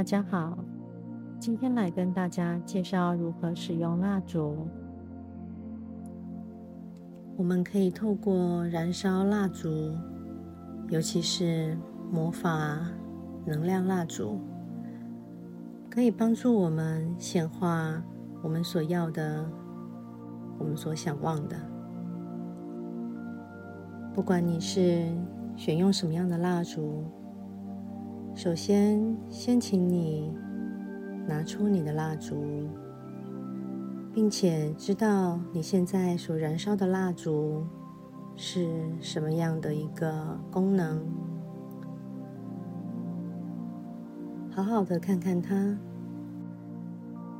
大家好，今天来跟大家介绍如何使用蜡烛。我们可以透过燃烧蜡烛，尤其是魔法能量蜡烛，可以帮助我们显化我们所要的、我们所想望的。不管你是选用什么样的蜡烛。首先，先请你拿出你的蜡烛，并且知道你现在所燃烧的蜡烛是什么样的一个功能。好好的看看它。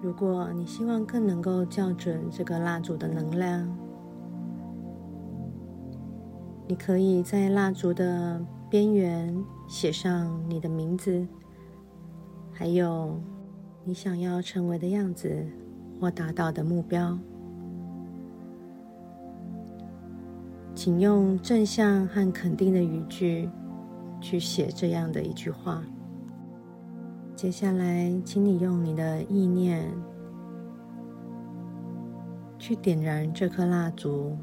如果你希望更能够校准这个蜡烛的能量，你可以在蜡烛的边缘。写上你的名字，还有你想要成为的样子或达到的目标，请用正向和肯定的语句去写这样的一句话。接下来，请你用你的意念去点燃这颗蜡烛，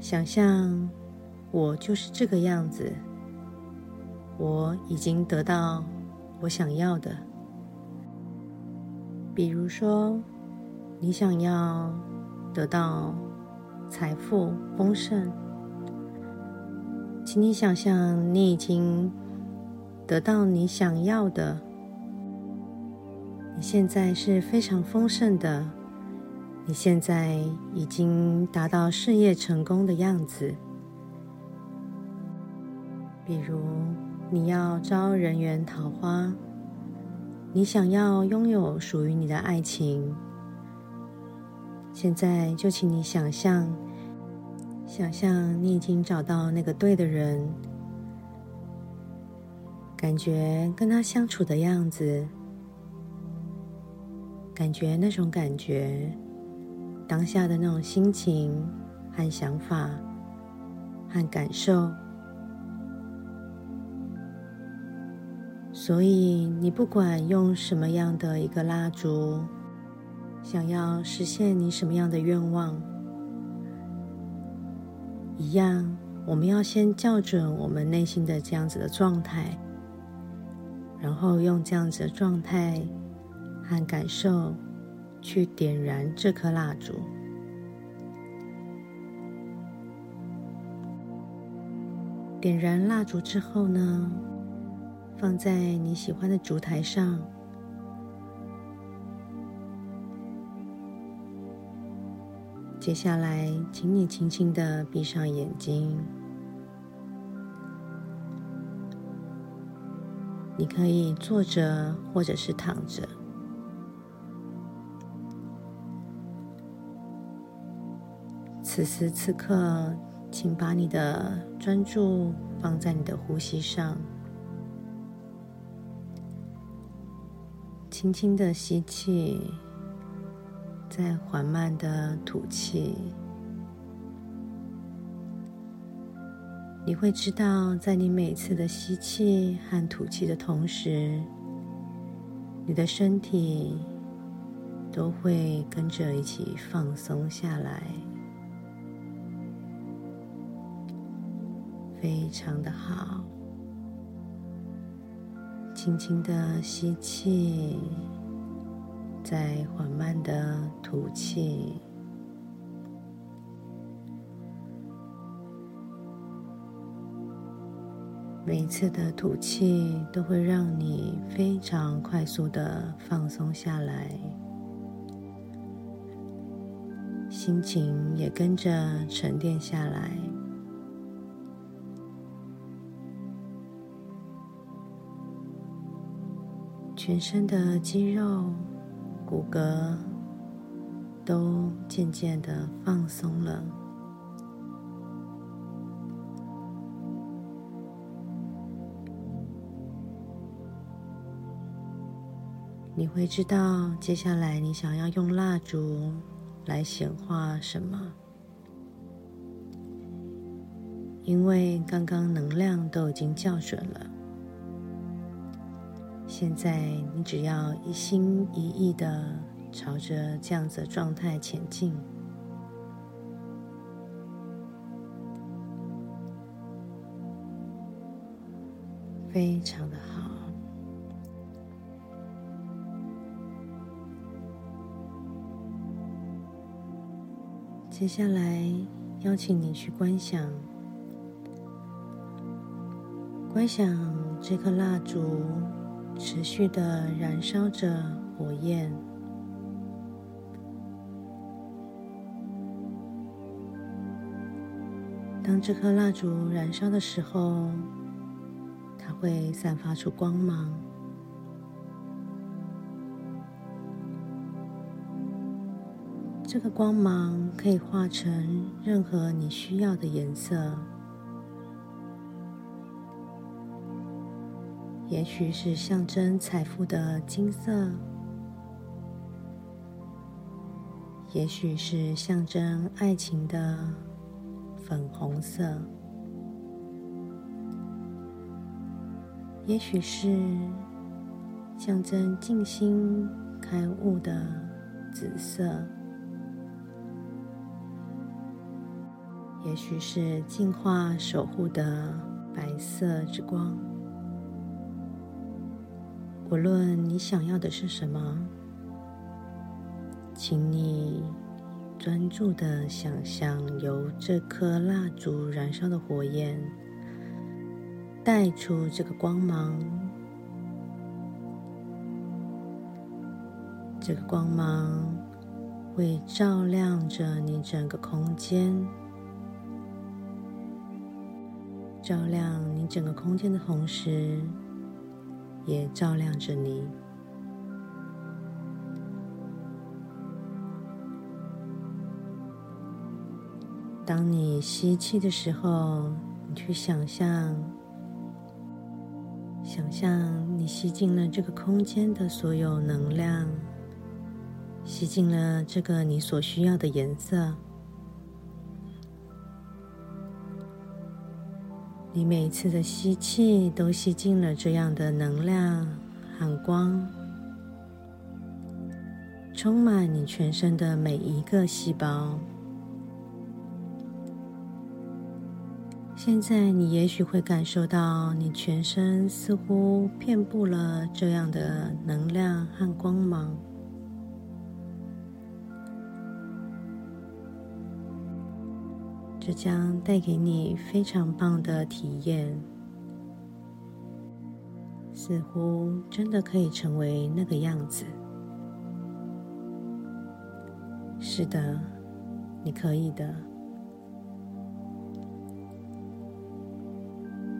想象我就是这个样子。我已经得到我想要的，比如说，你想要得到财富丰盛，请你想象你已经得到你想要的，你现在是非常丰盛的，你现在已经达到事业成功的样子，比如。你要招人缘桃花，你想要拥有属于你的爱情。现在就请你想象，想象你已经找到那个对的人，感觉跟他相处的样子，感觉那种感觉，当下的那种心情和想法和感受。所以，你不管用什么样的一个蜡烛，想要实现你什么样的愿望，一样，我们要先校准我们内心的这样子的状态，然后用这样子的状态和感受去点燃这颗蜡烛。点燃蜡烛之后呢？放在你喜欢的烛台上。接下来，请你轻轻的闭上眼睛。你可以坐着，或者是躺着。此时此刻，请把你的专注放在你的呼吸上。轻轻的吸气，再缓慢的吐气。你会知道，在你每次的吸气和吐气的同时，你的身体都会跟着一起放松下来，非常的好。轻轻的吸气，再缓慢的吐气。每一次的吐气都会让你非常快速的放松下来，心情也跟着沉淀下来。全身的肌肉、骨骼都渐渐的放松了。你会知道接下来你想要用蜡烛来显化什么，因为刚刚能量都已经校准了。现在你只要一心一意的朝着这样子的状态前进，非常的好。接下来邀请你去观想，观想这颗蜡烛。持续的燃烧着火焰。当这颗蜡烛燃烧的时候，它会散发出光芒。这个光芒可以化成任何你需要的颜色。也许是象征财富的金色，也许是象征爱情的粉红色，也许是象征静心开悟的紫色，也许是净化守护的白色之光。无论你想要的是什么，请你专注的想象，由这颗蜡烛燃烧的火焰带出这个光芒。这个光芒会照亮着你整个空间，照亮你整个空间的同时。也照亮着你。当你吸气的时候，你去想象，想象你吸进了这个空间的所有能量，吸进了这个你所需要的颜色。你每一次的吸气，都吸进了这样的能量和光，充满你全身的每一个细胞。现在，你也许会感受到，你全身似乎遍布了这样的能量和光芒。这将带给你非常棒的体验，似乎真的可以成为那个样子。是的，你可以的。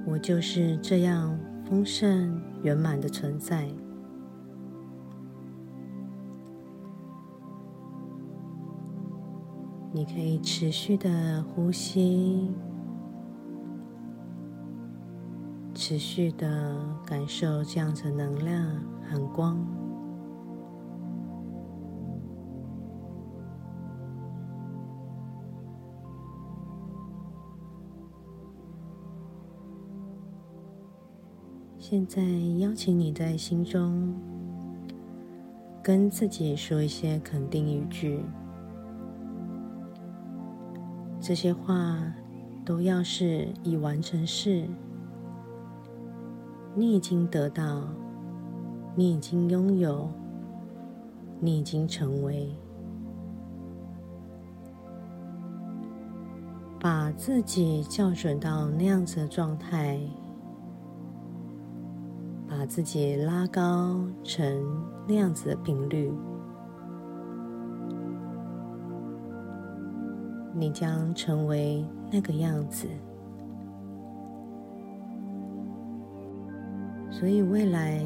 我就是这样丰盛圆满的存在。你可以持续的呼吸，持续的感受这样的能量和光。现在邀请你在心中跟自己说一些肯定语句。这些话都要是已完成式，你已经得到，你已经拥有，你已经成为，把自己校准到那样子的状态，把自己拉高成那样子的频率。你将成为那个样子，所以未来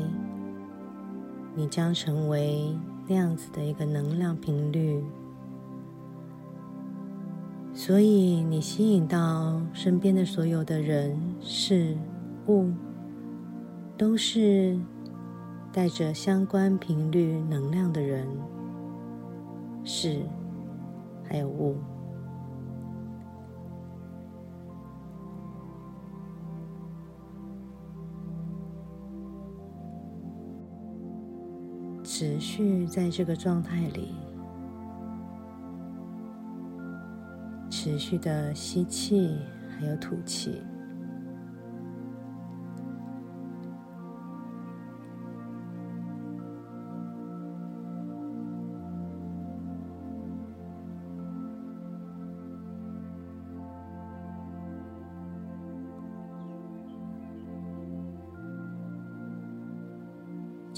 你将成为那样子的一个能量频率，所以你吸引到身边的所有的人事物，都是带着相关频率能量的人事，还有物。持续在这个状态里，持续的吸气，还有吐气。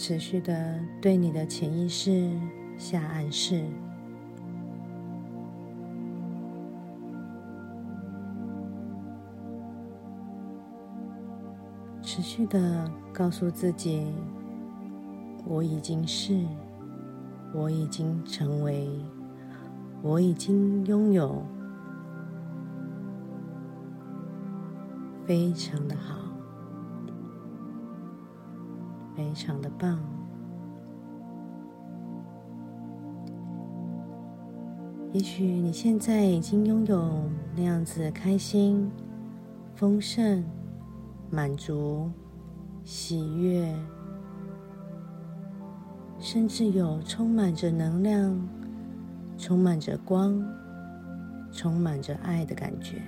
持续的对你的潜意识下暗示，持续的告诉自己：我已经是，我已经成为，我已经拥有，非常的好。非常的棒。也许你现在已经拥有那样子开心、丰盛、满足、喜悦，甚至有充满着能量、充满着光、充满着爱的感觉。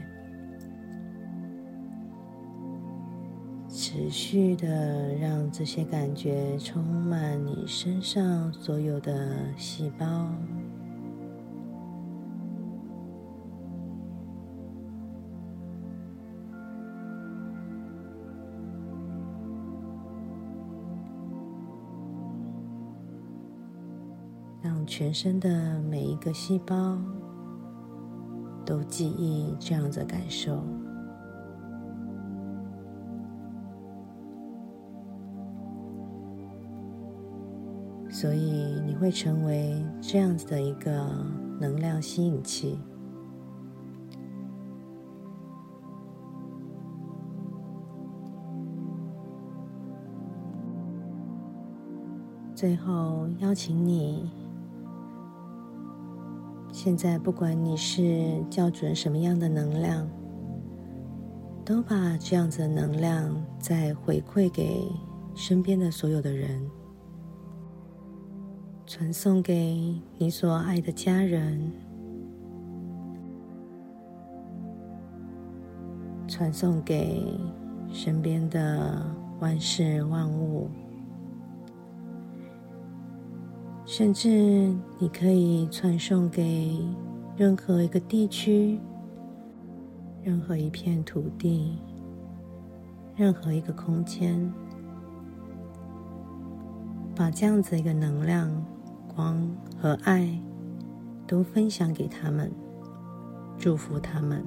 持续的让这些感觉充满你身上所有的细胞，让全身的每一个细胞都记忆这样的感受。所以你会成为这样子的一个能量吸引器。最后邀请你，现在不管你是校准什么样的能量，都把这样子的能量再回馈给身边的所有的人。传送给你所爱的家人，传送给身边的万事万物，甚至你可以传送给任何一个地区、任何一片土地、任何一个空间，把这样子一个能量。光和爱都分享给他们，祝福他们。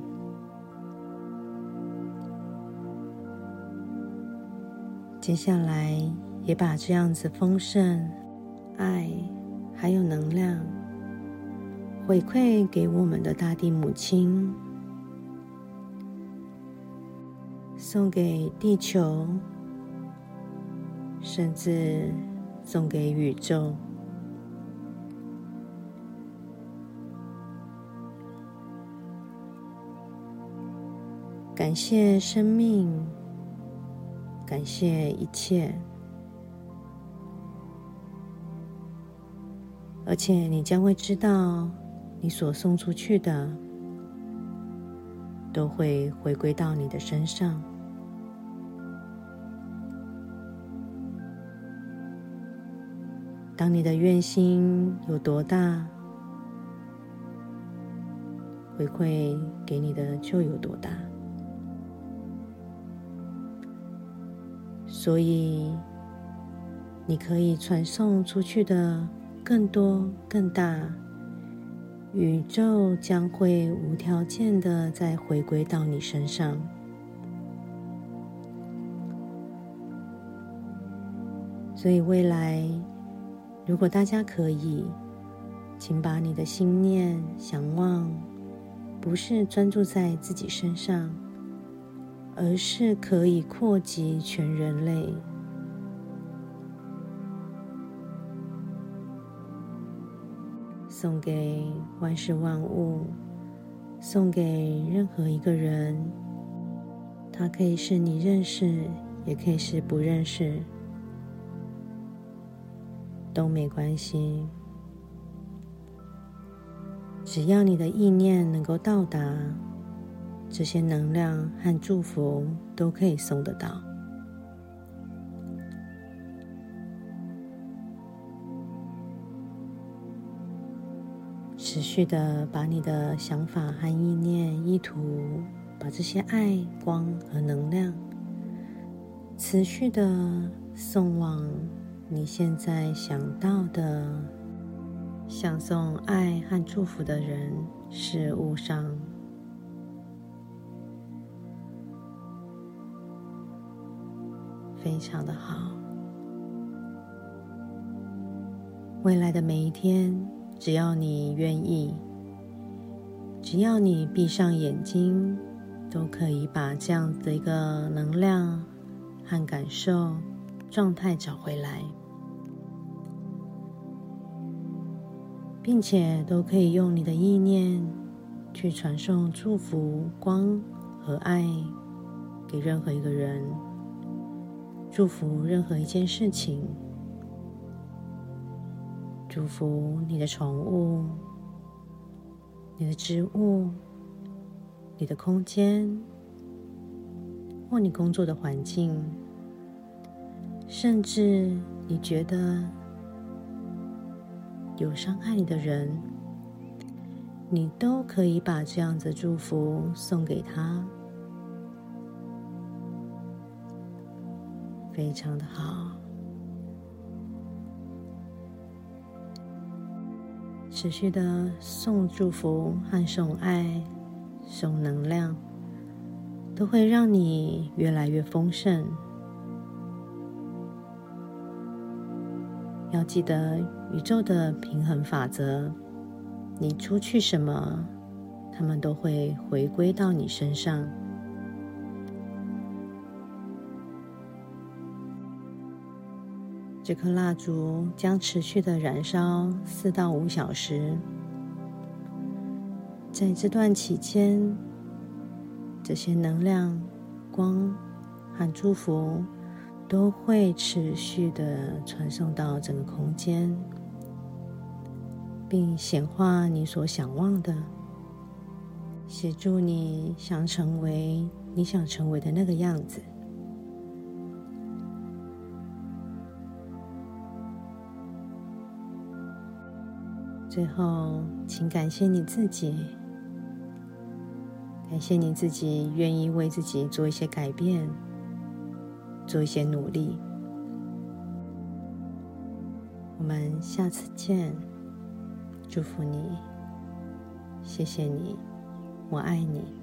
接下来，也把这样子丰盛、爱还有能量回馈给我们的大地母亲，送给地球，甚至送给宇宙。感谢生命，感谢一切，而且你将会知道，你所送出去的都会回归到你的身上。当你的愿心有多大，回馈给你的就有多大。所以，你可以传送出去的更多、更大，宇宙将会无条件的再回归到你身上。所以，未来如果大家可以，请把你的心念、想望，不是专注在自己身上。而是可以扩及全人类，送给万事万物，送给任何一个人。他可以是你认识，也可以是不认识。都没关系，只要你的意念能够到达，这些能量和祝福都可以送得到。持续的把你的想法和意念、意图，把这些爱、光和能量，持续的送往你现在想到的、想送爱和祝福的人、事物上，非常的好。未来的每一天。只要你愿意，只要你闭上眼睛，都可以把这样的一个能量和感受状态找回来，并且都可以用你的意念去传送祝福、光和爱给任何一个人，祝福任何一件事情。祝福你的宠物、你的植物、你的空间，或你工作的环境，甚至你觉得有伤害你的人，你都可以把这样子祝福送给他，非常的好。持续的送祝福和送爱、送能量，都会让你越来越丰盛。要记得宇宙的平衡法则，你出去什么，他们都会回归到你身上。这颗蜡烛将持续的燃烧四到五小时，在这段期间，这些能量、光和祝福都会持续的传送到整个空间，并显化你所想望的，协助你想成为你想成为的那个样子。最后，请感谢你自己，感谢你自己愿意为自己做一些改变，做一些努力。我们下次见，祝福你，谢谢你，我爱你。